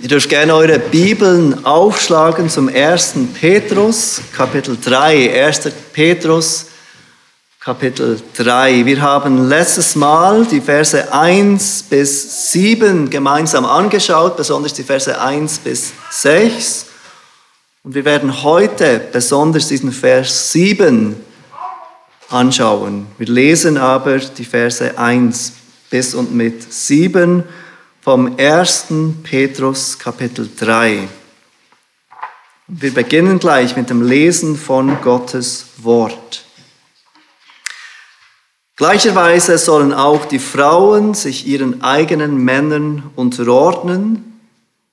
Ihr dürft gerne eure Bibeln aufschlagen zum 1. Petrus, Kapitel 3. 1. Petrus, Kapitel 3. Wir haben letztes Mal die Verse 1 bis 7 gemeinsam angeschaut, besonders die Verse 1 bis 6. Und wir werden heute besonders diesen Vers 7 anschauen. Wir lesen aber die Verse 1 bis und mit 7 vom 1. Petrus Kapitel 3. Wir beginnen gleich mit dem Lesen von Gottes Wort. Gleicherweise sollen auch die Frauen sich ihren eigenen Männern unterordnen,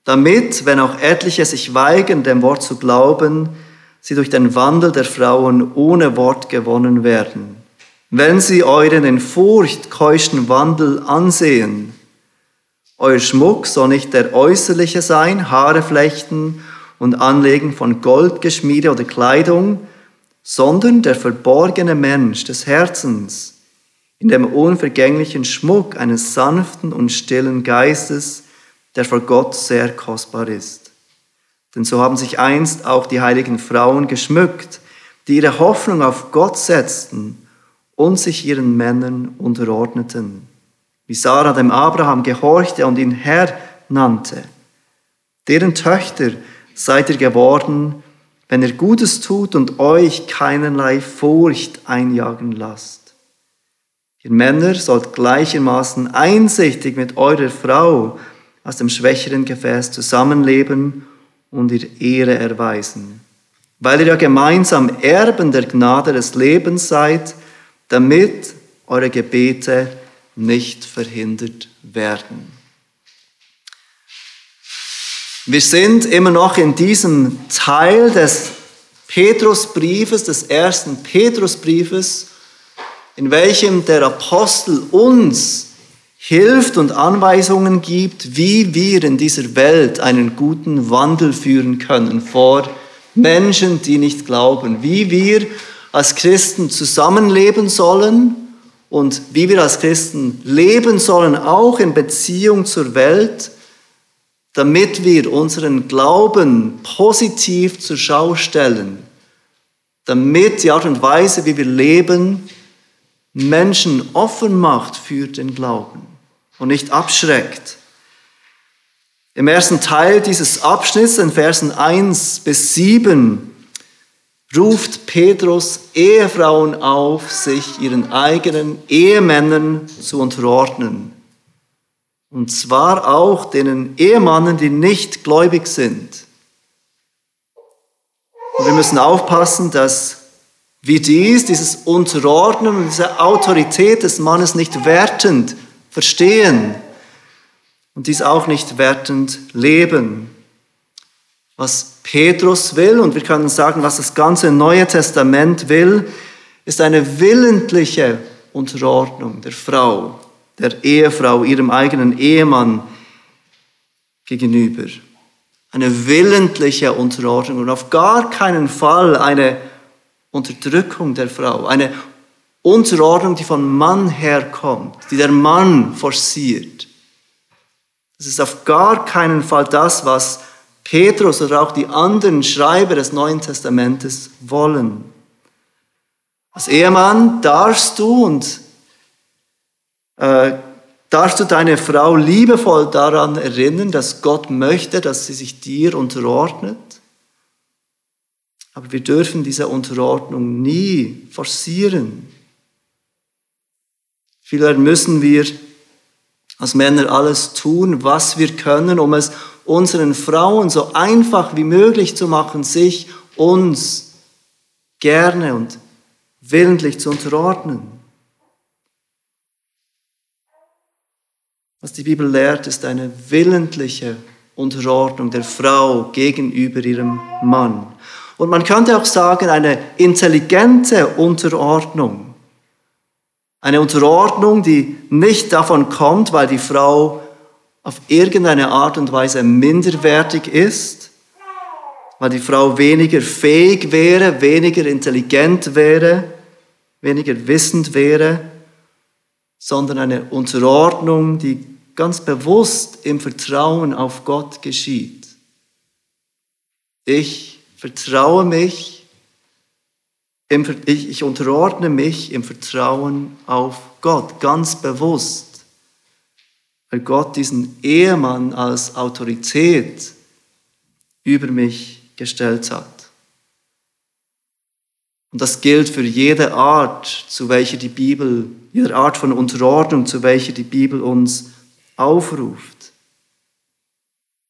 damit, wenn auch etliche sich weigern, dem Wort zu glauben, sie durch den Wandel der Frauen ohne Wort gewonnen werden. Wenn sie euren in Furcht keuschen Wandel ansehen, euer Schmuck soll nicht der äußerliche sein, Haare flechten und Anlegen von Goldgeschmiede oder Kleidung, sondern der verborgene Mensch des Herzens, in dem unvergänglichen Schmuck eines sanften und stillen Geistes, der vor Gott sehr kostbar ist. Denn so haben sich einst auch die heiligen Frauen geschmückt, die ihre Hoffnung auf Gott setzten und sich ihren Männern unterordneten wie Sarah dem Abraham gehorchte und ihn Herr nannte. Deren Töchter seid ihr geworden, wenn ihr Gutes tut und euch keinerlei Furcht einjagen lasst. Ihr Männer sollt gleichermaßen einsichtig mit eurer Frau aus dem schwächeren Gefäß zusammenleben und ihr Ehre erweisen, weil ihr ja gemeinsam Erben der Gnade des Lebens seid, damit eure Gebete nicht verhindert werden. Wir sind immer noch in diesem Teil des Petrusbriefes, des ersten Petrusbriefes, in welchem der Apostel uns hilft und Anweisungen gibt, wie wir in dieser Welt einen guten Wandel führen können vor Menschen, die nicht glauben, wie wir als Christen zusammenleben sollen und wie wir als Christen leben sollen, auch in Beziehung zur Welt, damit wir unseren Glauben positiv zur Schau stellen, damit die Art und Weise, wie wir leben, Menschen offen macht für den Glauben und nicht abschreckt. Im ersten Teil dieses Abschnitts, in Versen 1 bis 7, ruft Petrus Ehefrauen auf, sich ihren eigenen Ehemännern zu unterordnen. Und zwar auch denen Ehemannen, die nicht gläubig sind. Und wir müssen aufpassen, dass wir dies, dieses Unterordnen und diese Autorität des Mannes nicht wertend verstehen und dies auch nicht wertend leben. Was Petrus will, und wir können sagen, was das ganze Neue Testament will, ist eine willentliche Unterordnung der Frau, der Ehefrau, ihrem eigenen Ehemann gegenüber. Eine willentliche Unterordnung und auf gar keinen Fall eine Unterdrückung der Frau, eine Unterordnung, die vom Mann herkommt, die der Mann forciert. Das ist auf gar keinen Fall das, was Petrus oder auch die anderen Schreiber des Neuen Testamentes wollen. Als Ehemann darfst du und äh, darfst du deine Frau liebevoll daran erinnern, dass Gott möchte, dass sie sich dir unterordnet. Aber wir dürfen diese Unterordnung nie forcieren. Vielmehr müssen wir als Männer alles tun, was wir können, um es unseren Frauen so einfach wie möglich zu machen, sich uns gerne und willentlich zu unterordnen. Was die Bibel lehrt, ist eine willentliche Unterordnung der Frau gegenüber ihrem Mann. Und man könnte auch sagen, eine intelligente Unterordnung. Eine Unterordnung, die nicht davon kommt, weil die Frau auf irgendeine Art und Weise minderwertig ist, weil die Frau weniger fähig wäre, weniger intelligent wäre, weniger wissend wäre, sondern eine Unterordnung, die ganz bewusst im Vertrauen auf Gott geschieht. Ich vertraue mich, ich unterordne mich im Vertrauen auf Gott, ganz bewusst, weil Gott diesen Ehemann als Autorität über mich gestellt hat. Und das gilt für jede Art, zu welcher die Bibel, jede Art von Unterordnung, zu welcher die Bibel uns aufruft.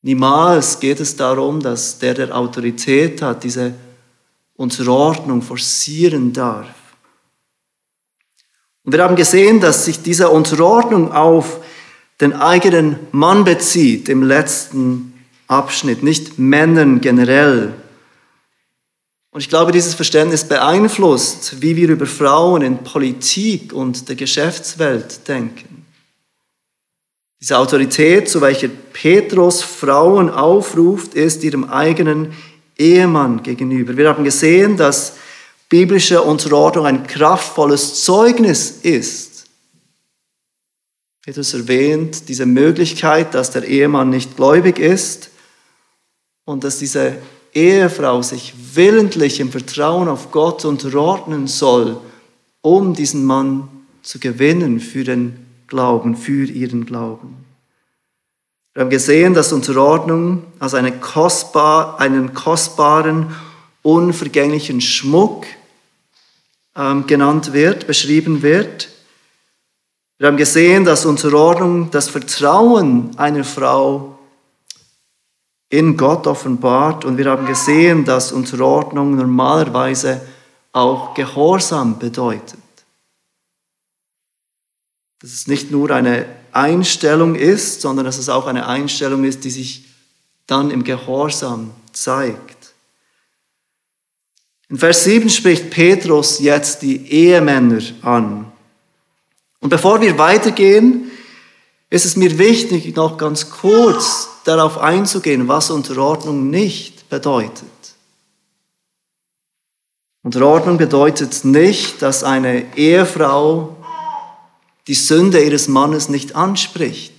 Niemals geht es darum, dass der, der Autorität hat, diese Unterordnung forcieren darf. Und wir haben gesehen, dass sich diese Unterordnung auf den eigenen Mann bezieht im letzten Abschnitt, nicht Männern generell. Und ich glaube, dieses Verständnis beeinflusst, wie wir über Frauen in Politik und der Geschäftswelt denken. Diese Autorität, zu welcher Petrus Frauen aufruft, ist ihrem eigenen Ehemann gegenüber. Wir haben gesehen, dass biblische Unterordnung ein kraftvolles Zeugnis ist. Petrus erwähnt diese Möglichkeit, dass der Ehemann nicht gläubig ist und dass diese Ehefrau sich willentlich im Vertrauen auf Gott unterordnen soll, um diesen Mann zu gewinnen für den Glauben, für ihren Glauben. Wir haben gesehen, dass Unterordnung als eine kostbar, einen kostbaren, unvergänglichen Schmuck ähm, genannt wird, beschrieben wird. Wir haben gesehen, dass Unterordnung das Vertrauen einer Frau in Gott offenbart. Und wir haben gesehen, dass Unterordnung normalerweise auch Gehorsam bedeutet. Dass es nicht nur eine Einstellung ist, sondern dass es auch eine Einstellung ist, die sich dann im Gehorsam zeigt. In Vers 7 spricht Petrus jetzt die Ehemänner an. Und bevor wir weitergehen, ist es mir wichtig, noch ganz kurz darauf einzugehen, was Unterordnung nicht bedeutet. Unterordnung bedeutet nicht, dass eine Ehefrau die Sünde ihres Mannes nicht anspricht.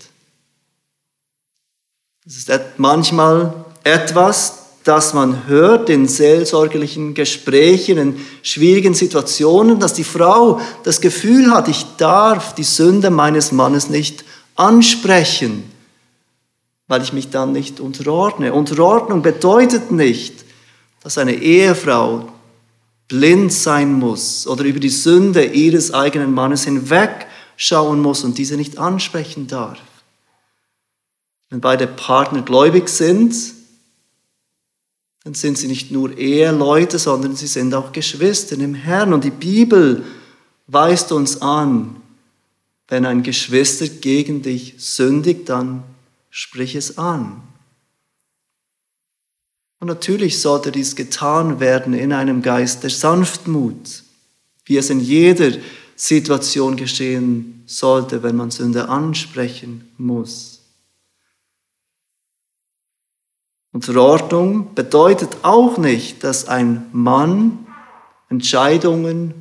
Das ist manchmal etwas, das man hört in seelsorgerlichen Gesprächen, in schwierigen Situationen, dass die Frau das Gefühl hat, ich darf die Sünde meines Mannes nicht ansprechen weil ich mich dann nicht unterordne. Unterordnung bedeutet nicht, dass eine Ehefrau blind sein muss oder über die Sünde ihres eigenen Mannes hinwegschauen muss und diese nicht ansprechen darf. Wenn beide Partner gläubig sind, dann sind sie nicht nur Eheleute, sondern sie sind auch Geschwister im Herrn. Und die Bibel weist uns an, wenn ein Geschwister gegen dich sündigt, dann sprich es an. Und natürlich sollte dies getan werden in einem Geist der Sanftmut, wie es in jeder Situation geschehen sollte, wenn man Sünde ansprechen muss. Und Verordnung bedeutet auch nicht, dass ein Mann Entscheidungen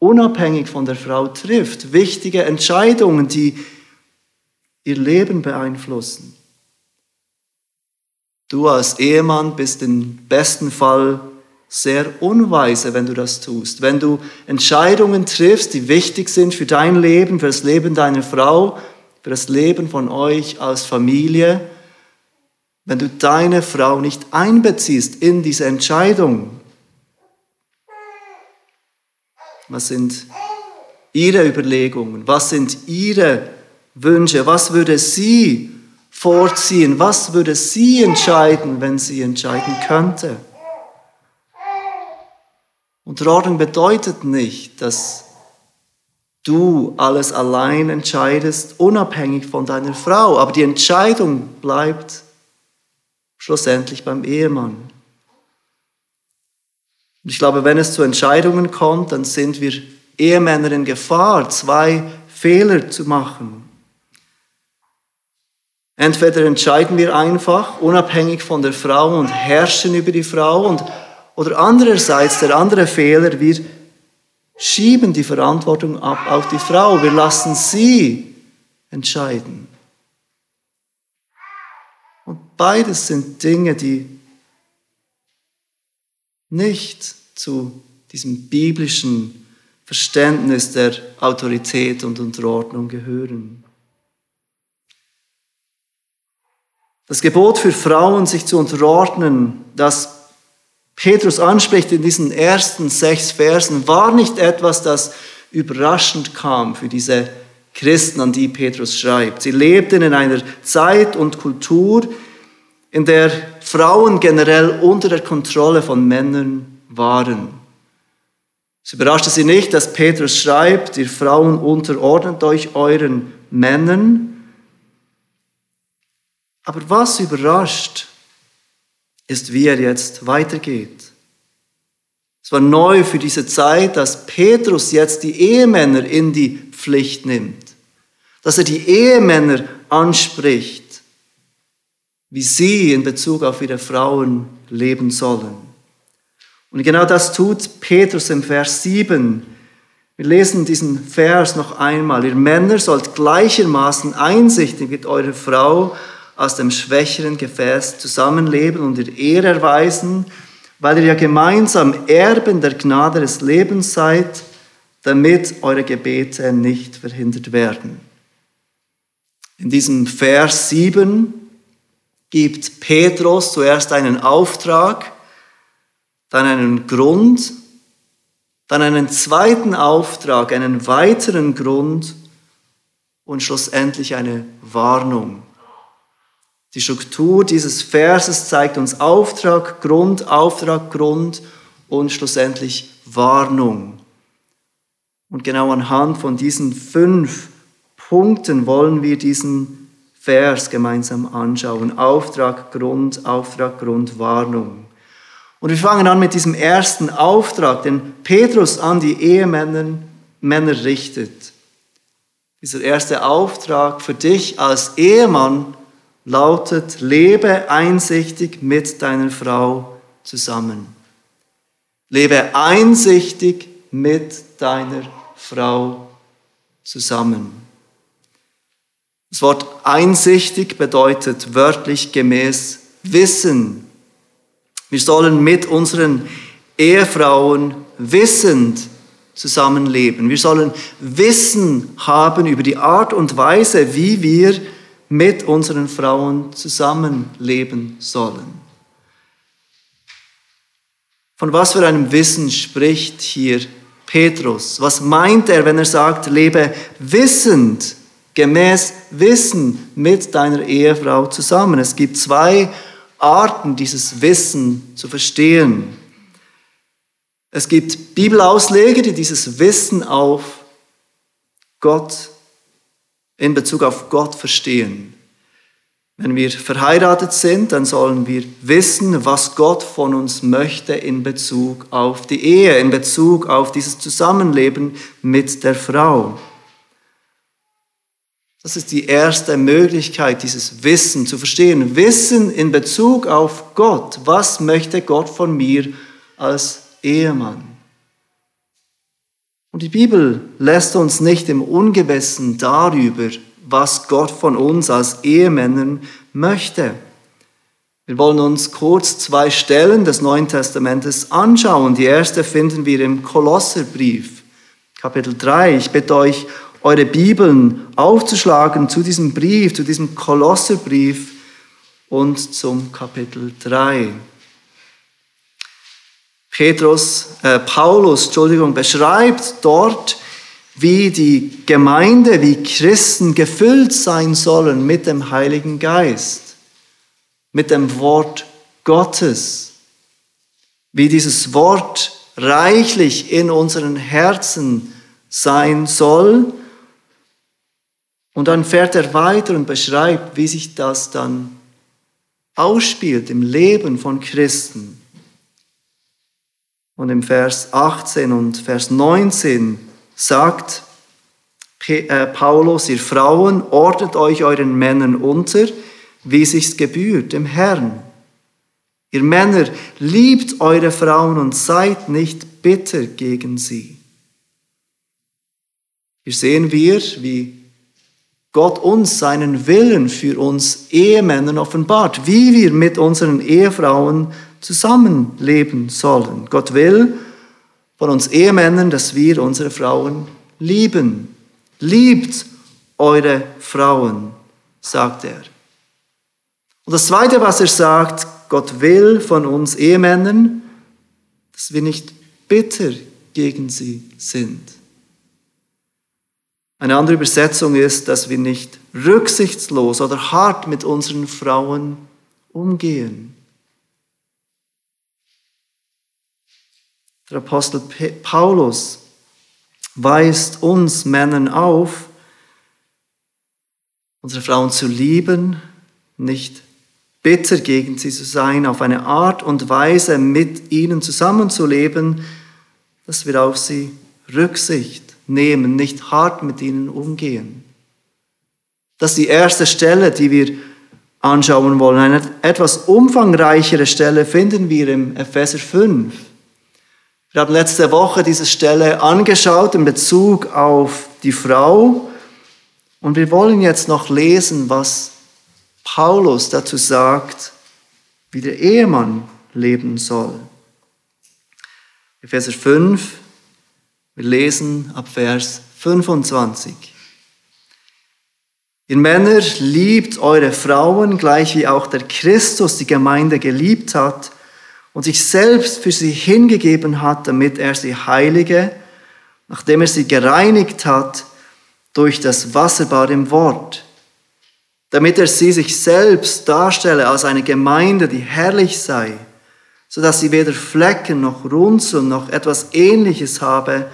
unabhängig von der Frau trifft, wichtige Entscheidungen, die ihr Leben beeinflussen. Du als Ehemann bist im besten Fall sehr unweise, wenn du das tust. Wenn du Entscheidungen triffst, die wichtig sind für dein Leben, für das Leben deiner Frau, für das Leben von euch als Familie, wenn du deine Frau nicht einbeziehst in diese Entscheidung. Was sind ihre Überlegungen? Was sind ihre Wünsche? Was würde sie vorziehen? Was würde sie entscheiden, wenn sie entscheiden könnte? Unterordnung bedeutet nicht, dass du alles allein entscheidest, unabhängig von deiner Frau, aber die Entscheidung bleibt schlussendlich beim Ehemann. Und ich glaube, wenn es zu Entscheidungen kommt, dann sind wir Ehemänner in Gefahr, zwei Fehler zu machen. Entweder entscheiden wir einfach unabhängig von der Frau und herrschen über die Frau und, oder andererseits der andere Fehler, wir schieben die Verantwortung ab auf die Frau. Wir lassen sie entscheiden. Beides sind Dinge, die nicht zu diesem biblischen Verständnis der Autorität und Unterordnung gehören. Das Gebot für Frauen, sich zu unterordnen, das Petrus anspricht in diesen ersten sechs Versen, war nicht etwas, das überraschend kam für diese Christen, an die Petrus schreibt. Sie lebten in einer Zeit und Kultur, in der Frauen generell unter der Kontrolle von Männern waren. Es überraschte sie nicht, dass Petrus schreibt, ihr Frauen unterordnet euch euren Männern. Aber was überrascht, ist, wie er jetzt weitergeht. Es war neu für diese Zeit, dass Petrus jetzt die Ehemänner in die Pflicht nimmt, dass er die Ehemänner anspricht wie sie in Bezug auf ihre Frauen leben sollen. Und genau das tut Petrus im Vers 7. Wir lesen diesen Vers noch einmal. Ihr Männer sollt gleichermaßen einsichtig mit eurer Frau aus dem schwächeren Gefäß zusammenleben und ihr Ehre erweisen, weil ihr ja gemeinsam Erben der Gnade des Lebens seid, damit eure Gebete nicht verhindert werden. In diesem Vers 7 gibt Petrus zuerst einen Auftrag, dann einen Grund, dann einen zweiten Auftrag, einen weiteren Grund und schlussendlich eine Warnung. Die Struktur dieses Verses zeigt uns Auftrag, Grund, Auftrag, Grund und schlussendlich Warnung. Und genau anhand von diesen fünf Punkten wollen wir diesen Vers gemeinsam anschauen. Auftrag, Grund, Auftrag, Grund, Warnung. Und wir fangen an mit diesem ersten Auftrag, den Petrus an die Ehemänner Männer richtet. Dieser erste Auftrag für dich als Ehemann lautet, lebe einsichtig mit deiner Frau zusammen. Lebe einsichtig mit deiner Frau zusammen. Das Wort einsichtig bedeutet wörtlich gemäß Wissen. Wir sollen mit unseren Ehefrauen wissend zusammenleben. Wir sollen Wissen haben über die Art und Weise, wie wir mit unseren Frauen zusammenleben sollen. Von was für einem Wissen spricht hier Petrus? Was meint er, wenn er sagt, lebe wissend gemäß Wissen mit deiner Ehefrau zusammen. Es gibt zwei Arten, dieses Wissen zu verstehen. Es gibt Bibelausleger, die dieses Wissen auf Gott, in Bezug auf Gott verstehen. Wenn wir verheiratet sind, dann sollen wir wissen, was Gott von uns möchte in Bezug auf die Ehe, in Bezug auf dieses Zusammenleben mit der Frau. Das ist die erste Möglichkeit, dieses Wissen zu verstehen. Wissen in Bezug auf Gott. Was möchte Gott von mir als Ehemann? Und die Bibel lässt uns nicht im Ungewissen darüber, was Gott von uns als Ehemännern möchte. Wir wollen uns kurz zwei Stellen des Neuen Testamentes anschauen. Die erste finden wir im Kolosserbrief, Kapitel 3. Ich bitte euch, eure Bibeln aufzuschlagen zu diesem Brief, zu diesem Kolosserbrief und zum Kapitel 3. Petrus, äh, Paulus, Entschuldigung, beschreibt dort, wie die Gemeinde, wie Christen gefüllt sein sollen mit dem Heiligen Geist, mit dem Wort Gottes, wie dieses Wort reichlich in unseren Herzen sein soll und dann fährt er weiter und beschreibt, wie sich das dann ausspielt im Leben von Christen. Und im Vers 18 und Vers 19 sagt äh, Paulus, ihr Frauen, ordnet euch euren Männern unter, wie sich's gebührt, dem Herrn. Ihr Männer, liebt eure Frauen und seid nicht bitter gegen sie. Hier sehen wir, wie Gott uns seinen Willen für uns Ehemännern offenbart, wie wir mit unseren Ehefrauen zusammenleben sollen. Gott will von uns Ehemännern, dass wir unsere Frauen lieben. Liebt eure Frauen, sagt er. Und das Zweite, was er sagt, Gott will von uns Ehemännern, dass wir nicht bitter gegen sie sind. Eine andere Übersetzung ist, dass wir nicht rücksichtslos oder hart mit unseren Frauen umgehen. Der Apostel Paulus weist uns Männern auf, unsere Frauen zu lieben, nicht bitter gegen sie zu sein, auf eine Art und Weise mit ihnen zusammenzuleben, dass wir auf sie Rücksicht nehmen, nicht hart mit ihnen umgehen. Das ist die erste Stelle, die wir anschauen wollen. Eine etwas umfangreichere Stelle finden wir im Epheser 5. Wir haben letzte Woche diese Stelle angeschaut in Bezug auf die Frau und wir wollen jetzt noch lesen, was Paulus dazu sagt, wie der Ehemann leben soll. Epheser 5, wir lesen ab Vers 25. Ihr Männer liebt eure Frauen, gleich wie auch der Christus die Gemeinde geliebt hat und sich selbst für sie hingegeben hat, damit er sie heilige, nachdem er sie gereinigt hat durch das Wasserbad im Wort damit er sie sich selbst darstelle als eine Gemeinde, die herrlich sei, so dass sie weder Flecken noch Runzeln noch etwas Ähnliches habe,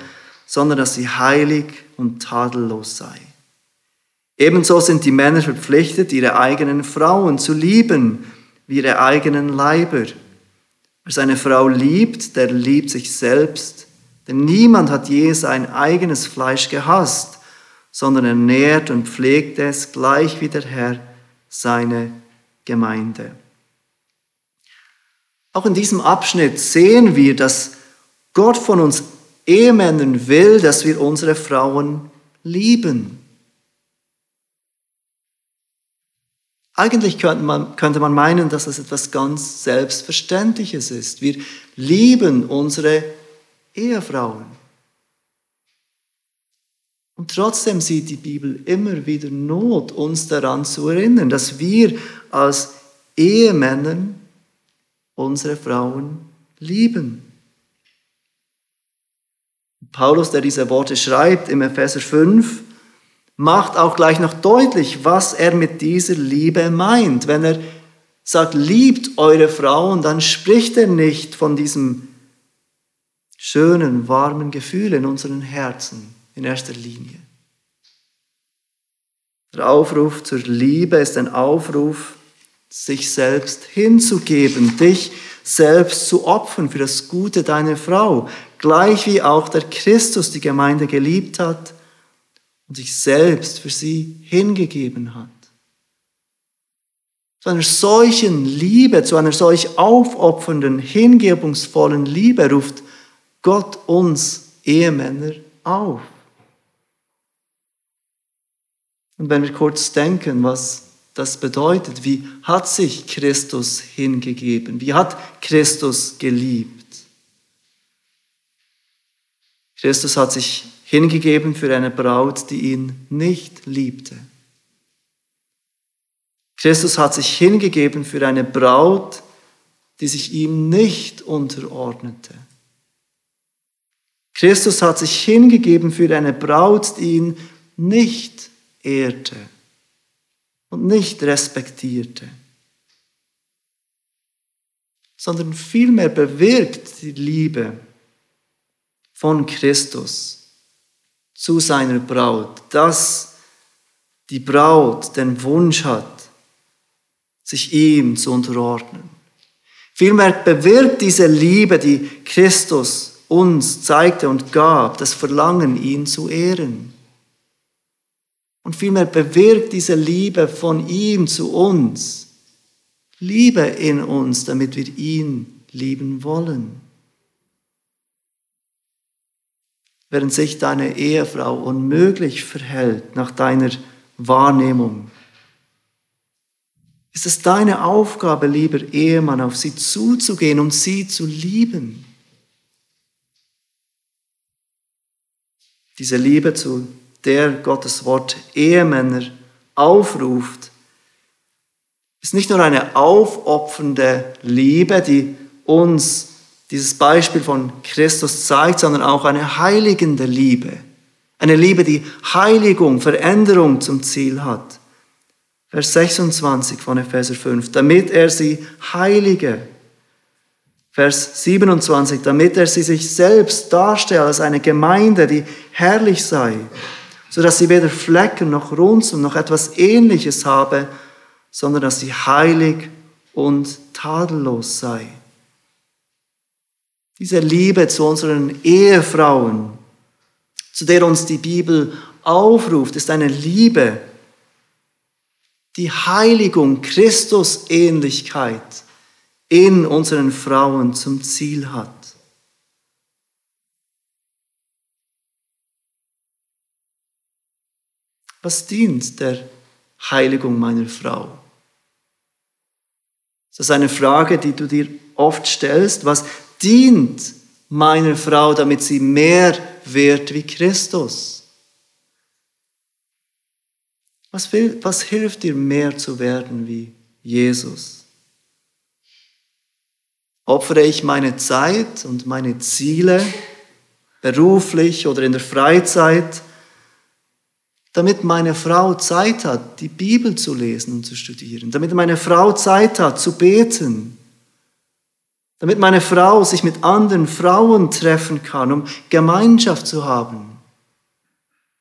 sondern dass sie heilig und tadellos sei. Ebenso sind die Männer verpflichtet, ihre eigenen Frauen zu lieben, wie ihre eigenen Leiber. Wer seine Frau liebt, der liebt sich selbst, denn niemand hat je sein eigenes Fleisch gehasst, sondern ernährt und pflegt es gleich wie der Herr seine Gemeinde. Auch in diesem Abschnitt sehen wir, dass Gott von uns Ehemännern will, dass wir unsere Frauen lieben. Eigentlich könnte man, könnte man meinen, dass das etwas ganz Selbstverständliches ist. Wir lieben unsere Ehefrauen. Und trotzdem sieht die Bibel immer wieder Not, uns daran zu erinnern, dass wir als Ehemänner unsere Frauen lieben. Paulus, der diese Worte schreibt im Epheser 5, macht auch gleich noch deutlich, was er mit dieser Liebe meint. Wenn er sagt, liebt eure Frauen, dann spricht er nicht von diesem schönen, warmen Gefühl in unseren Herzen in erster Linie. Der Aufruf zur Liebe ist ein Aufruf, sich selbst hinzugeben, dich selbst zu opfern für das Gute deiner Frau, gleich wie auch der Christus die Gemeinde geliebt hat und sich selbst für sie hingegeben hat. Zu einer solchen Liebe, zu einer solch aufopfernden, hingebungsvollen Liebe ruft Gott uns Ehemänner auf. Und wenn wir kurz denken, was das bedeutet, wie hat sich Christus hingegeben? Wie hat Christus geliebt? Christus hat sich hingegeben für eine Braut, die ihn nicht liebte. Christus hat sich hingegeben für eine Braut, die sich ihm nicht unterordnete. Christus hat sich hingegeben für eine Braut, die ihn nicht ehrte und nicht respektierte, sondern vielmehr bewirkt die Liebe von Christus zu seiner Braut, dass die Braut den Wunsch hat, sich ihm zu unterordnen. Vielmehr bewirkt diese Liebe, die Christus uns zeigte und gab, das Verlangen, ihn zu ehren. Und vielmehr bewirkt diese Liebe von ihm zu uns Liebe in uns, damit wir ihn lieben wollen. Während sich deine Ehefrau unmöglich verhält nach deiner Wahrnehmung. Ist es deine Aufgabe, lieber Ehemann, auf sie zuzugehen und sie zu lieben? Diese Liebe, zu der Gottes Wort Ehemänner aufruft, ist nicht nur eine aufopfernde Liebe, die uns dieses Beispiel von Christus zeigt, sondern auch eine heiligende Liebe. Eine Liebe, die Heiligung, Veränderung zum Ziel hat. Vers 26 von Epheser 5, damit er sie heilige. Vers 27, damit er sie sich selbst darstellt als eine Gemeinde, die herrlich sei, sodass sie weder Flecken noch Runzeln noch etwas Ähnliches habe, sondern dass sie heilig und tadellos sei. Diese Liebe zu unseren Ehefrauen, zu der uns die Bibel aufruft, ist eine Liebe, die Heiligung, Christusähnlichkeit in unseren Frauen zum Ziel hat. Was dient der Heiligung meiner Frau? Das ist eine Frage, die du dir oft stellst. Was dient meiner Frau, damit sie mehr wird wie Christus? Was, will, was hilft dir mehr zu werden wie Jesus? Opfere ich meine Zeit und meine Ziele beruflich oder in der Freizeit, damit meine Frau Zeit hat, die Bibel zu lesen und zu studieren, damit meine Frau Zeit hat, zu beten, damit meine Frau sich mit anderen Frauen treffen kann, um Gemeinschaft zu haben.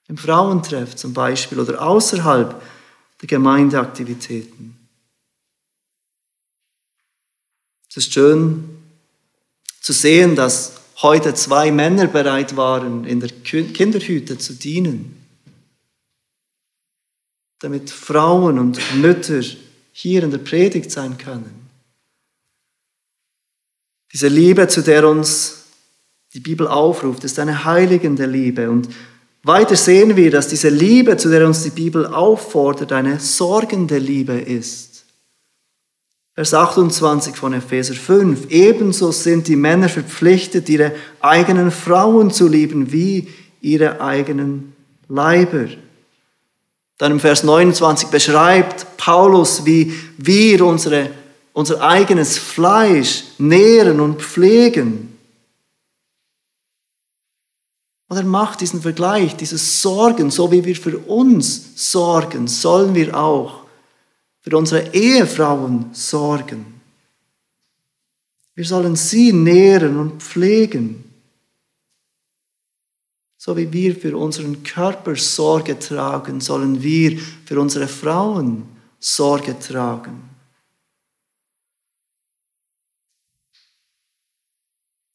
Im Frauentreff zum Beispiel oder außerhalb der Gemeindeaktivitäten. Es ist schön zu sehen, dass heute zwei Männer bereit waren, in der Kinderhütte zu dienen, damit Frauen und Mütter hier in der Predigt sein können. Diese Liebe, zu der uns die Bibel aufruft, ist eine heiligende Liebe. Und weiter sehen wir, dass diese Liebe, zu der uns die Bibel auffordert, eine sorgende Liebe ist. Vers 28 von Epheser 5. Ebenso sind die Männer verpflichtet, ihre eigenen Frauen zu lieben wie ihre eigenen Leiber. Dann im Vers 29 beschreibt Paulus, wie wir unsere unser eigenes Fleisch nähren und pflegen. Und er macht diesen Vergleich, dieses Sorgen, so wie wir für uns sorgen, sollen wir auch für unsere Ehefrauen sorgen. Wir sollen sie nähren und pflegen. So wie wir für unseren Körper Sorge tragen, sollen wir für unsere Frauen Sorge tragen.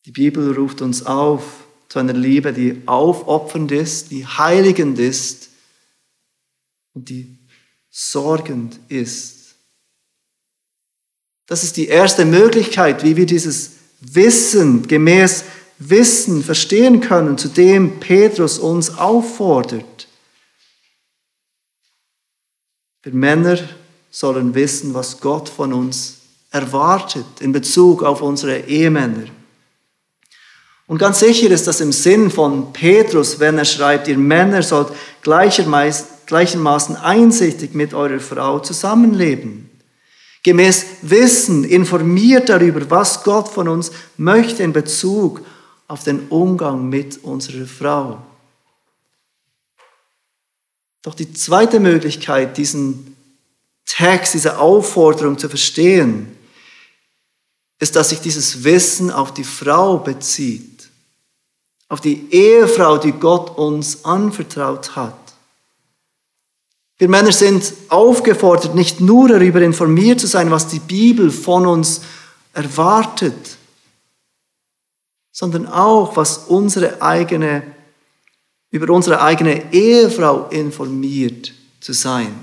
Die Bibel ruft uns auf zu einer Liebe, die aufopfernd ist, die heiligend ist und die sorgend ist. Das ist die erste Möglichkeit, wie wir dieses Wissen gemäß Wissen verstehen können, zu dem Petrus uns auffordert. Wir Männer sollen wissen, was Gott von uns erwartet in Bezug auf unsere Ehemänner. Und ganz sicher ist das im Sinn von Petrus, wenn er schreibt, ihr Männer sollt gleichermaßen einsichtig mit eurer Frau zusammenleben. Gemäß Wissen, informiert darüber, was Gott von uns möchte in Bezug auf den Umgang mit unserer Frau. Doch die zweite Möglichkeit, diesen Text, diese Aufforderung zu verstehen, ist, dass sich dieses Wissen auf die Frau bezieht auf die Ehefrau, die Gott uns anvertraut hat. Wir Männer sind aufgefordert, nicht nur darüber informiert zu sein, was die Bibel von uns erwartet, sondern auch, was unsere eigene, über unsere eigene Ehefrau informiert zu sein,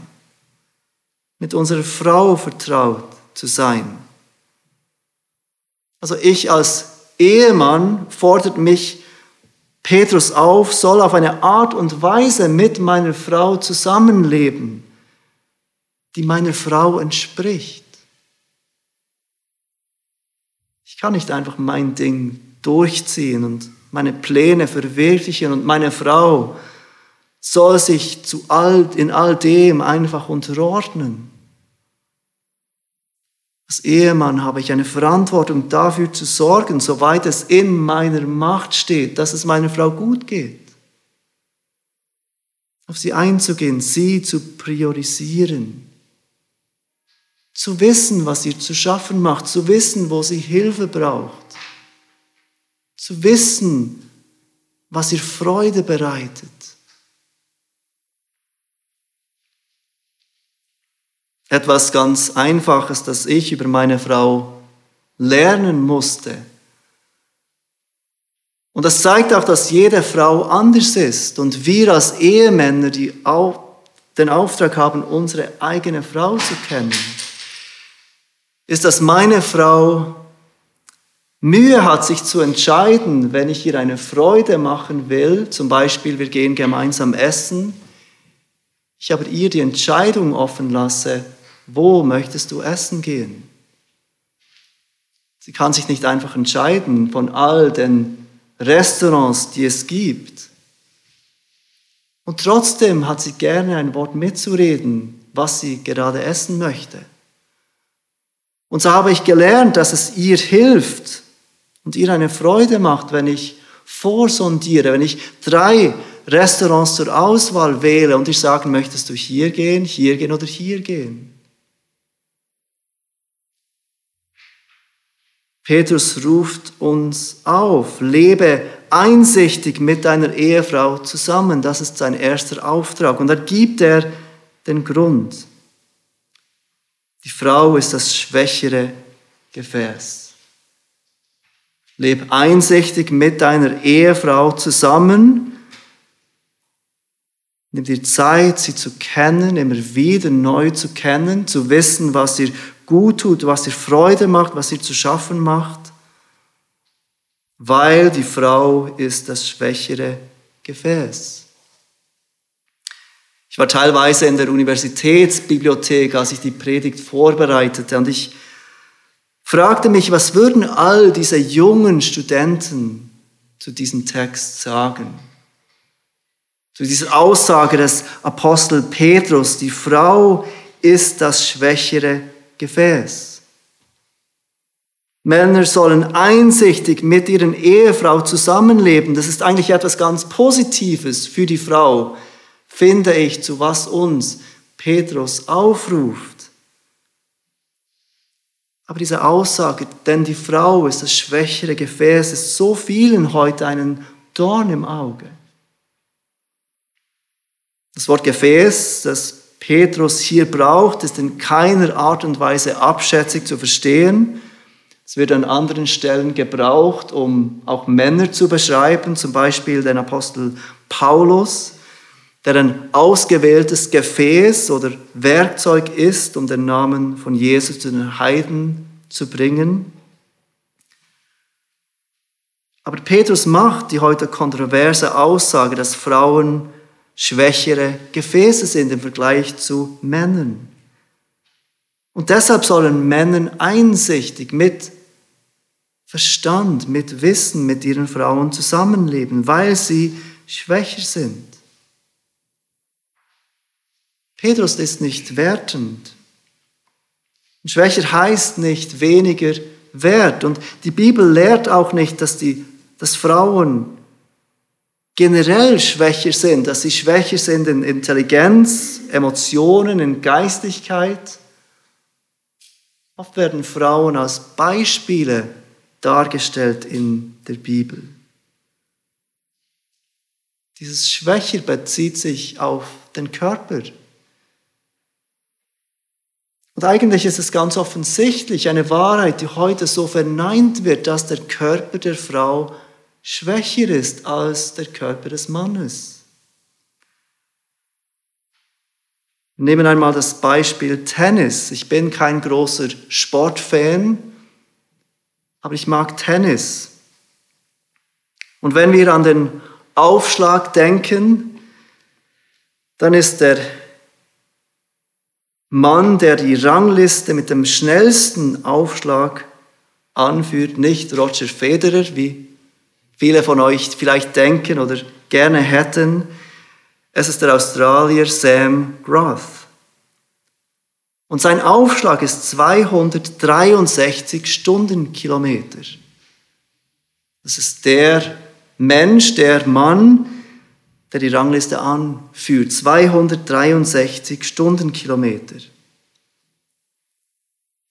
mit unserer Frau vertraut zu sein. Also ich als Ehemann fordert mich Petrus auf, soll auf eine Art und Weise mit meiner Frau zusammenleben, die meiner Frau entspricht. Ich kann nicht einfach mein Ding durchziehen und meine Pläne verwirklichen und meine Frau soll sich zu all, in all dem einfach unterordnen. Als Ehemann habe ich eine Verantwortung dafür zu sorgen, soweit es in meiner Macht steht, dass es meiner Frau gut geht. Auf sie einzugehen, sie zu priorisieren. Zu wissen, was ihr zu schaffen macht, zu wissen, wo sie Hilfe braucht. Zu wissen, was ihr Freude bereitet. Etwas ganz Einfaches, das ich über meine Frau lernen musste. Und das zeigt auch, dass jede Frau anders ist und wir als Ehemänner, die auch den Auftrag haben, unsere eigene Frau zu kennen, ist, dass meine Frau Mühe hat, sich zu entscheiden, wenn ich ihr eine Freude machen will, zum Beispiel wir gehen gemeinsam essen, ich aber ihr die Entscheidung offen lasse, wo möchtest du essen gehen? Sie kann sich nicht einfach entscheiden von all den Restaurants, die es gibt. Und trotzdem hat sie gerne ein Wort mitzureden, was sie gerade essen möchte. Und so habe ich gelernt, dass es ihr hilft und ihr eine Freude macht, wenn ich vorsondiere, wenn ich drei Restaurants zur Auswahl wähle und ich sage, möchtest du hier gehen, hier gehen oder hier gehen? Petrus ruft uns auf, lebe einsichtig mit deiner Ehefrau zusammen. Das ist sein erster Auftrag. Und da gibt er den Grund. Die Frau ist das schwächere Gefäß. Leb einsichtig mit deiner Ehefrau zusammen. Nimm dir Zeit, sie zu kennen, immer wieder neu zu kennen, zu wissen, was ihr gut tut, was ihr Freude macht, was ihr zu schaffen macht, weil die Frau ist das schwächere Gefäß. Ich war teilweise in der Universitätsbibliothek, als ich die Predigt vorbereitete und ich fragte mich, was würden all diese jungen Studenten zu diesem Text sagen? Zu dieser Aussage des Apostel Petrus, die Frau ist das schwächere Gefäß. Männer sollen einsichtig mit ihren Ehefrau zusammenleben. Das ist eigentlich etwas ganz Positives für die Frau, finde ich, zu was uns Petrus aufruft. Aber diese Aussage, denn die Frau ist das schwächere Gefäß, ist so vielen heute einen Dorn im Auge. Das Wort Gefäß, das Petrus hier braucht, ist in keiner Art und Weise abschätzig zu verstehen. Es wird an anderen Stellen gebraucht, um auch Männer zu beschreiben, zum Beispiel den Apostel Paulus, der ein ausgewähltes Gefäß oder Werkzeug ist, um den Namen von Jesus zu den Heiden zu bringen. Aber Petrus macht die heute kontroverse Aussage, dass Frauen schwächere Gefäße sind im Vergleich zu Männern. Und deshalb sollen Männer einsichtig mit Verstand, mit Wissen mit ihren Frauen zusammenleben, weil sie schwächer sind. Petrus ist nicht wertend. schwächer heißt nicht weniger wert. Und die Bibel lehrt auch nicht, dass, die, dass Frauen generell schwächer sind, dass sie schwächer sind in Intelligenz, Emotionen, in Geistigkeit. Oft werden Frauen als Beispiele dargestellt in der Bibel. Dieses Schwächer bezieht sich auf den Körper. Und eigentlich ist es ganz offensichtlich eine Wahrheit, die heute so verneint wird, dass der Körper der Frau schwächer ist als der Körper des Mannes. Nehmen einmal das Beispiel Tennis. Ich bin kein großer Sportfan, aber ich mag Tennis. Und wenn wir an den Aufschlag denken, dann ist der Mann, der die Rangliste mit dem schnellsten Aufschlag anführt, nicht Roger Federer, wie viele von euch vielleicht denken oder gerne hätten. Es ist der Australier Sam Groth. Und sein Aufschlag ist 263 Stundenkilometer. Das ist der Mensch, der Mann, der die Rangliste anführt. 263 Stundenkilometer.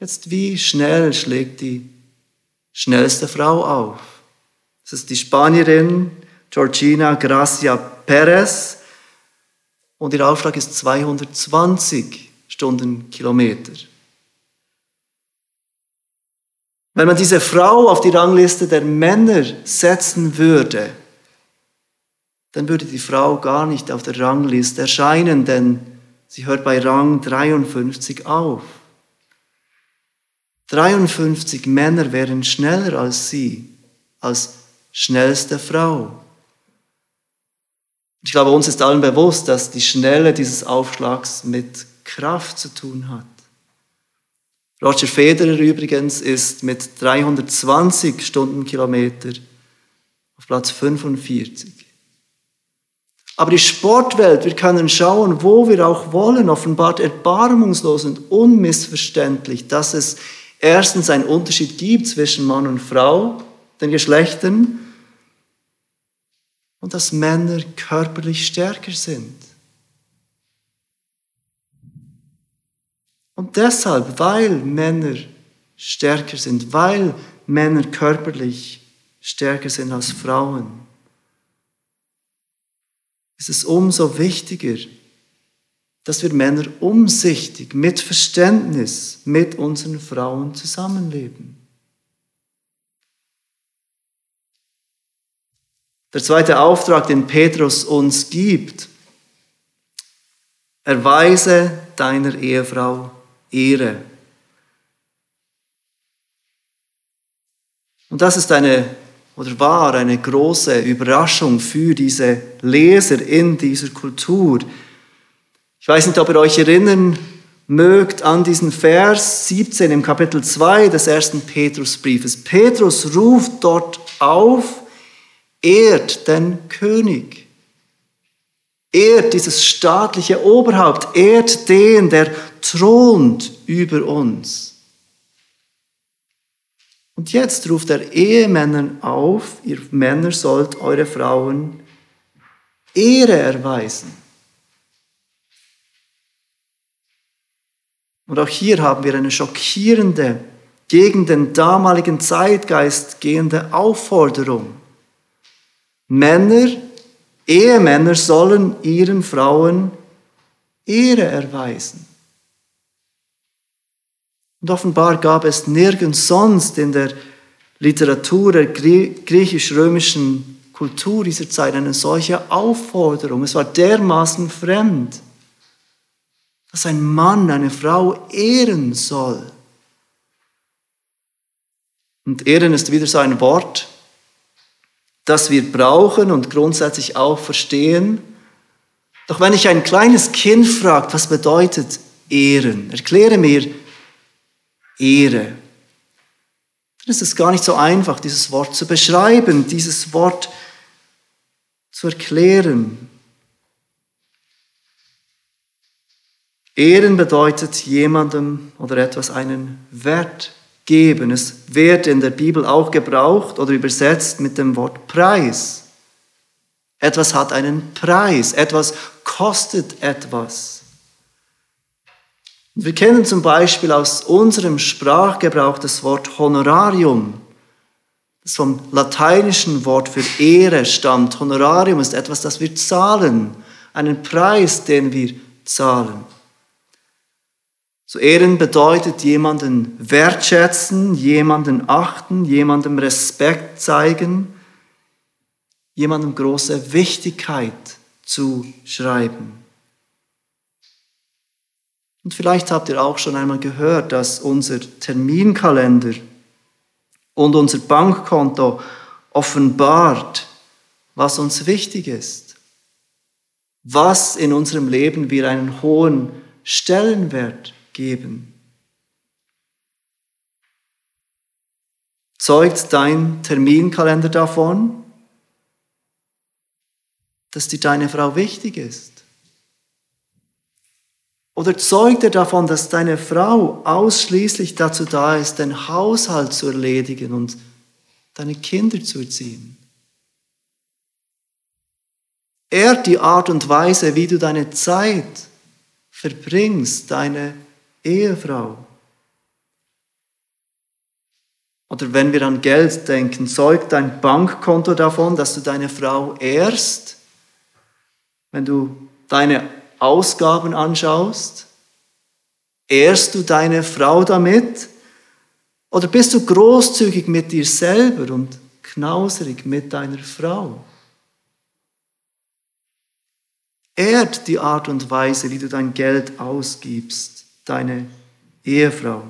Jetzt, wie schnell schlägt die schnellste Frau auf? Das ist die Spanierin Georgina Gracia Perez und ihr Aufschlag ist 220 Stundenkilometer. Wenn man diese Frau auf die Rangliste der Männer setzen würde, dann würde die Frau gar nicht auf der Rangliste erscheinen, denn sie hört bei Rang 53 auf. 53 Männer wären schneller als sie, als schnellste Frau. Ich glaube, uns ist allen bewusst, dass die Schnelle dieses Aufschlags mit Kraft zu tun hat. Roger Federer übrigens ist mit 320 Stundenkilometer auf Platz 45. Aber die Sportwelt, wir können schauen, wo wir auch wollen, offenbart erbarmungslos und unmissverständlich, dass es erstens einen Unterschied gibt zwischen Mann und Frau, den Geschlechtern, und dass Männer körperlich stärker sind. Und deshalb, weil Männer stärker sind, weil Männer körperlich stärker sind als Frauen, ist es umso wichtiger, dass wir Männer umsichtig, mit Verständnis mit unseren Frauen zusammenleben. Der zweite Auftrag, den Petrus uns gibt, erweise deiner Ehefrau Ehre. Und das ist eine oder war eine große Überraschung für diese Leser in dieser Kultur. Ich weiß nicht, ob ihr euch erinnern mögt an diesen Vers 17 im Kapitel 2 des ersten Petrusbriefes. Petrus ruft dort auf, ehrt den König. Ehrt dieses staatliche Oberhaupt, ehrt den, der thront über uns. Und jetzt ruft er Ehemännern auf, ihr Männer sollt eure Frauen Ehre erweisen. Und auch hier haben wir eine schockierende, gegen den damaligen Zeitgeist gehende Aufforderung. Männer, Ehemänner sollen ihren Frauen Ehre erweisen. Und offenbar gab es nirgends sonst in der Literatur der griechisch-römischen Kultur dieser Zeit eine solche Aufforderung. Es war dermaßen fremd, dass ein Mann eine Frau ehren soll. Und ehren ist wieder so ein Wort, das wir brauchen und grundsätzlich auch verstehen. Doch wenn ich ein kleines Kind fragt, was bedeutet ehren, erkläre mir, Ehre. Dann ist es gar nicht so einfach, dieses Wort zu beschreiben, dieses Wort zu erklären. Ehren bedeutet jemandem oder etwas einen Wert geben. Es wird in der Bibel auch gebraucht oder übersetzt mit dem Wort Preis. Etwas hat einen Preis, etwas kostet etwas. Wir kennen zum Beispiel aus unserem Sprachgebrauch das Wort Honorarium, das vom lateinischen Wort für Ehre stammt. Honorarium ist etwas, das wir zahlen, einen Preis, den wir zahlen. Zu ehren bedeutet jemanden wertschätzen, jemanden achten, jemandem Respekt zeigen, jemandem große Wichtigkeit zu schreiben. Und vielleicht habt ihr auch schon einmal gehört, dass unser Terminkalender und unser Bankkonto offenbart was uns wichtig ist, was in unserem Leben wir einen hohen Stellenwert geben. Zeugt dein Terminkalender davon, dass dir deine Frau wichtig ist? Oder zeugt er davon, dass deine Frau ausschließlich dazu da ist, den Haushalt zu erledigen und deine Kinder zu erziehen? Ehrt die Art und Weise, wie du deine Zeit verbringst, deine Ehefrau. Oder wenn wir an Geld denken, zeugt dein Bankkonto davon, dass du deine Frau ehrst, wenn du deine Ausgaben anschaust? Ehrst du deine Frau damit? Oder bist du großzügig mit dir selber und knauserig mit deiner Frau? Ehrt die Art und Weise, wie du dein Geld ausgibst, deine Ehefrau.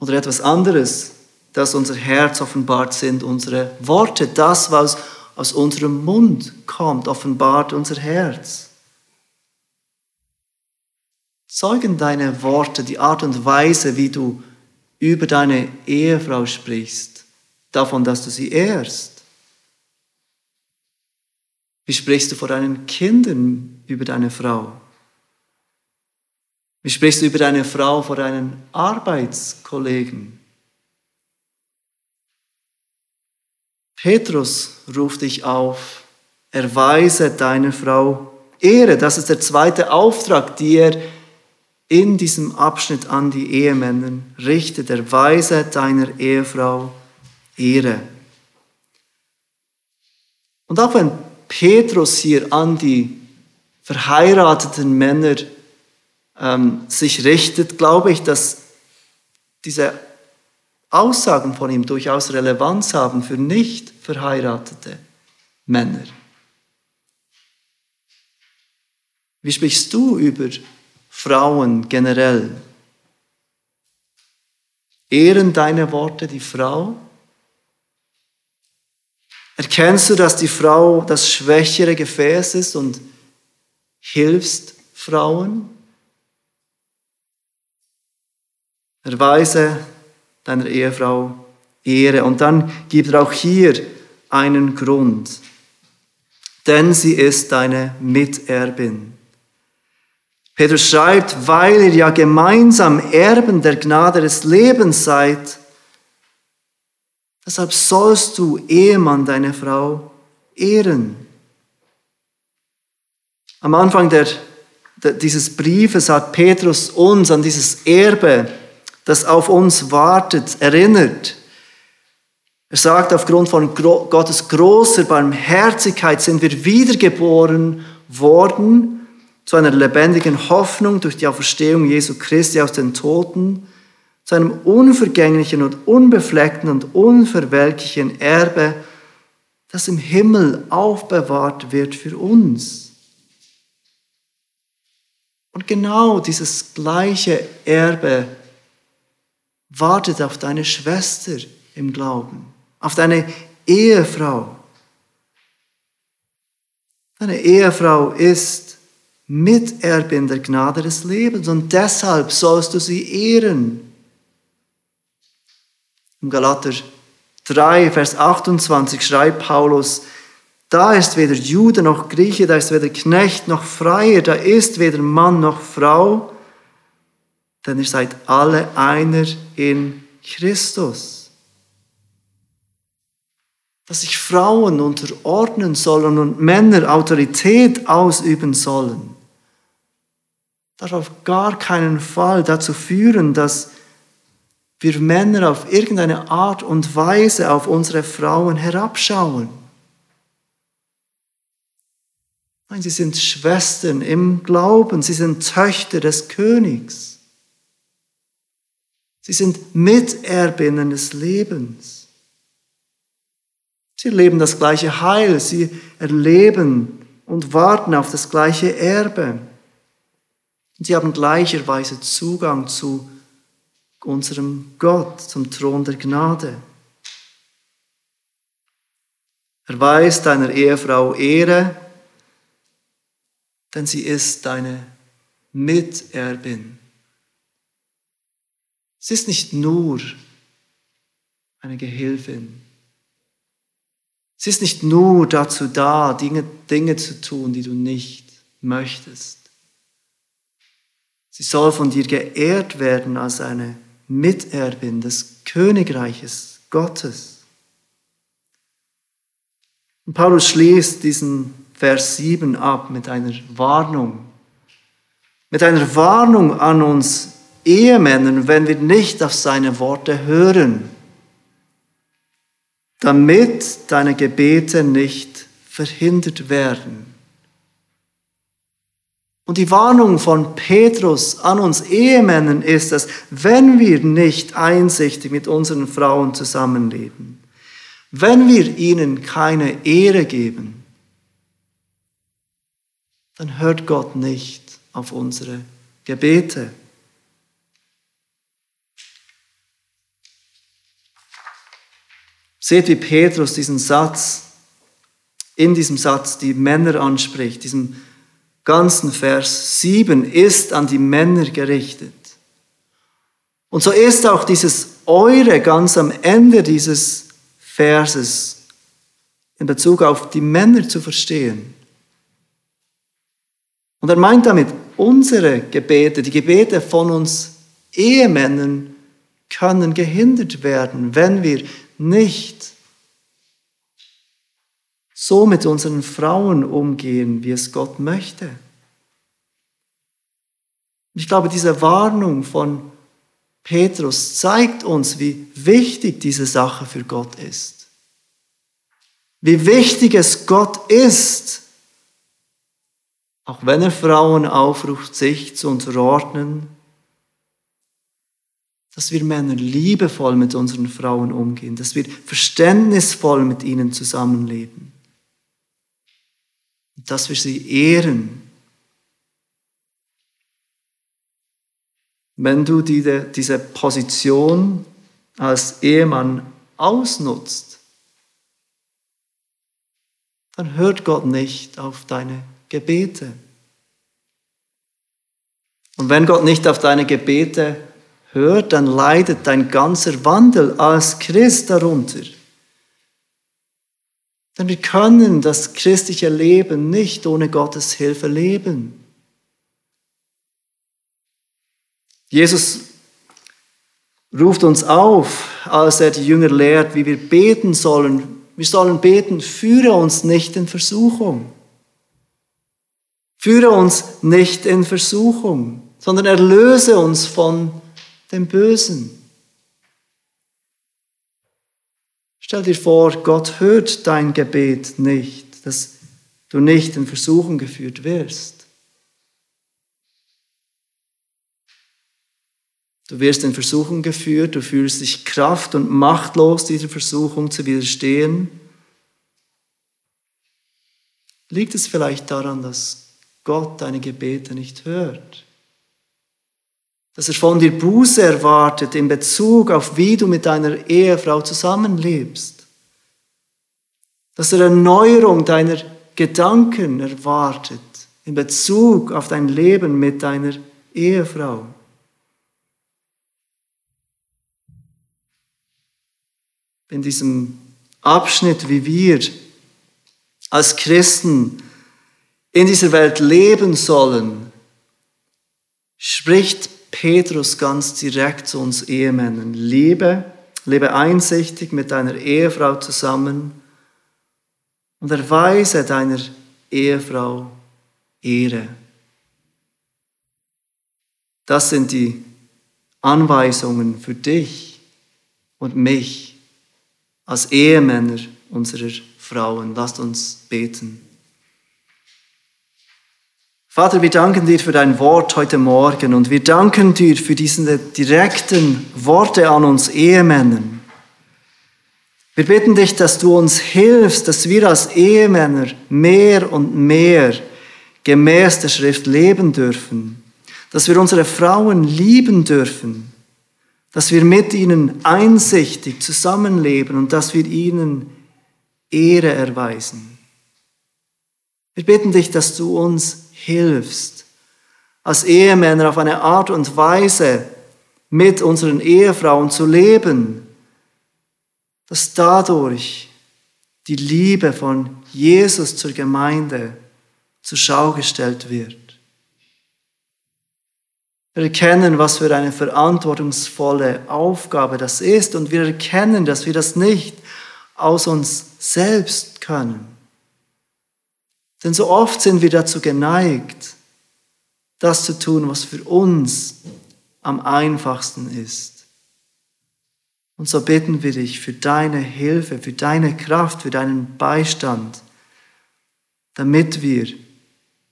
Oder etwas anderes, das unser Herz offenbart, sind unsere Worte, das, was aus unserem Mund kommt, offenbart unser Herz. Zeugen deine Worte, die Art und Weise, wie du über deine Ehefrau sprichst, davon, dass du sie ehrst. Wie sprichst du vor deinen Kindern über deine Frau? Wie sprichst du über deine Frau vor deinen Arbeitskollegen? Petrus ruft dich auf, erweise deiner Frau Ehre. Das ist der zweite Auftrag, den er in diesem Abschnitt an die Ehemänner richtet. Erweise deiner Ehefrau Ehre. Und auch wenn Petrus hier an die verheirateten Männer ähm, sich richtet, glaube ich, dass diese Aussagen von ihm durchaus Relevanz haben für nicht verheiratete Männer. Wie sprichst du über Frauen generell? Ehren deine Worte die Frau? Erkennst du, dass die Frau das schwächere Gefäß ist und hilfst Frauen? Erweise deiner Ehefrau Ehre. Und dann gibt er auch hier einen Grund. Denn sie ist deine Miterbin. Petrus schreibt, weil ihr ja gemeinsam Erben der Gnade des Lebens seid, deshalb sollst du Ehemann deine Frau ehren. Am Anfang der, dieses Briefes hat Petrus uns an dieses Erbe das auf uns wartet, erinnert. Er sagt, aufgrund von Gottes großer Barmherzigkeit sind wir wiedergeboren worden zu einer lebendigen Hoffnung durch die Auferstehung Jesu Christi aus den Toten, zu einem unvergänglichen und unbefleckten und unverwelklichen Erbe, das im Himmel aufbewahrt wird für uns. Und genau dieses gleiche Erbe wartet auf deine Schwester im Glauben, auf deine Ehefrau. Deine Ehefrau ist Miterbin der Gnade des Lebens und deshalb sollst du sie ehren. Im Galater 3, Vers 28 schreibt Paulus, da ist weder Jude noch Grieche, da ist weder Knecht noch Freier, da ist weder Mann noch Frau, denn ihr seid alle einer in Christus. Dass sich Frauen unterordnen sollen und Männer Autorität ausüben sollen, darf auf gar keinen Fall dazu führen, dass wir Männer auf irgendeine Art und Weise auf unsere Frauen herabschauen. Nein, sie sind Schwestern im Glauben, sie sind Töchter des Königs. Sie sind Miterbinnen des Lebens. Sie erleben das gleiche Heil, sie erleben und warten auf das gleiche Erbe. Und sie haben gleicherweise Zugang zu unserem Gott, zum Thron der Gnade. Erweis deiner Ehefrau Ehre, denn sie ist deine Miterbin. Sie ist nicht nur eine Gehilfin. Sie ist nicht nur dazu da, Dinge, Dinge zu tun, die du nicht möchtest. Sie soll von dir geehrt werden als eine Miterbin des Königreiches Gottes. Und Paulus schließt diesen Vers 7 ab mit einer Warnung. Mit einer Warnung an uns Ehemännern, wenn wir nicht auf seine Worte hören, damit deine Gebete nicht verhindert werden. Und die Warnung von Petrus an uns Ehemännern ist, dass wenn wir nicht einsichtig mit unseren Frauen zusammenleben, wenn wir ihnen keine Ehre geben, dann hört Gott nicht auf unsere Gebete. Seht, wie Petrus diesen Satz, in diesem Satz die Männer anspricht, diesem ganzen Vers 7 ist an die Männer gerichtet. Und so ist auch dieses Eure ganz am Ende dieses Verses in Bezug auf die Männer zu verstehen. Und er meint damit, unsere Gebete, die Gebete von uns Ehemännern können gehindert werden, wenn wir nicht so mit unseren Frauen umgehen, wie es Gott möchte. Ich glaube, diese Warnung von Petrus zeigt uns, wie wichtig diese Sache für Gott ist. Wie wichtig es Gott ist, auch wenn er Frauen aufruft, sich zu unterordnen, dass wir Männer liebevoll mit unseren Frauen umgehen, dass wir verständnisvoll mit ihnen zusammenleben dass wir sie ehren. Wenn du diese, diese Position als Ehemann ausnutzt, dann hört Gott nicht auf deine Gebete. Und wenn Gott nicht auf deine Gebete hört, dann leidet dein ganzer Wandel als Christ darunter. Denn wir können das christliche Leben nicht ohne Gottes Hilfe leben. Jesus ruft uns auf, als er die Jünger lehrt, wie wir beten sollen. Wir sollen beten, führe uns nicht in Versuchung. Führe uns nicht in Versuchung, sondern erlöse uns von dem Bösen. Stell dir vor, Gott hört dein Gebet nicht, dass du nicht in Versuchung geführt wirst. Du wirst in Versuchung geführt, du fühlst dich kraft- und machtlos dieser Versuchung zu widerstehen. Liegt es vielleicht daran, dass Gott deine Gebete nicht hört? dass er von dir Buße erwartet in Bezug auf wie du mit deiner Ehefrau zusammenlebst. Dass er Erneuerung deiner Gedanken erwartet in Bezug auf dein Leben mit deiner Ehefrau. In diesem Abschnitt, wie wir als Christen in dieser Welt leben sollen, spricht Petrus ganz direkt zu uns Ehemännern. Liebe, lebe einsichtig mit deiner Ehefrau zusammen und erweise deiner Ehefrau Ehre. Das sind die Anweisungen für dich und mich als Ehemänner unserer Frauen. Lasst uns beten. Vater, wir danken dir für dein Wort heute Morgen und wir danken dir für diese direkten Worte an uns Ehemännern. Wir bitten dich, dass du uns hilfst, dass wir als Ehemänner mehr und mehr gemäß der Schrift leben dürfen, dass wir unsere Frauen lieben dürfen, dass wir mit ihnen einsichtig zusammenleben und dass wir ihnen Ehre erweisen. Wir bitten dich, dass du uns hilfst, als Ehemänner auf eine Art und Weise mit unseren Ehefrauen zu leben, dass dadurch die Liebe von Jesus zur Gemeinde zur Schau gestellt wird. Wir erkennen, was für eine verantwortungsvolle Aufgabe das ist und wir erkennen, dass wir das nicht aus uns selbst können. Denn so oft sind wir dazu geneigt, das zu tun, was für uns am einfachsten ist. Und so bitten wir dich für deine Hilfe, für deine Kraft, für deinen Beistand, damit wir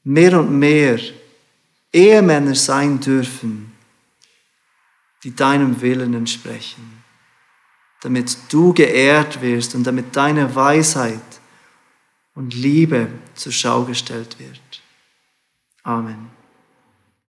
mehr und mehr Ehemänner sein dürfen, die deinem Willen entsprechen, damit du geehrt wirst und damit deine Weisheit und Liebe zur Schau gestellt wird. Amen.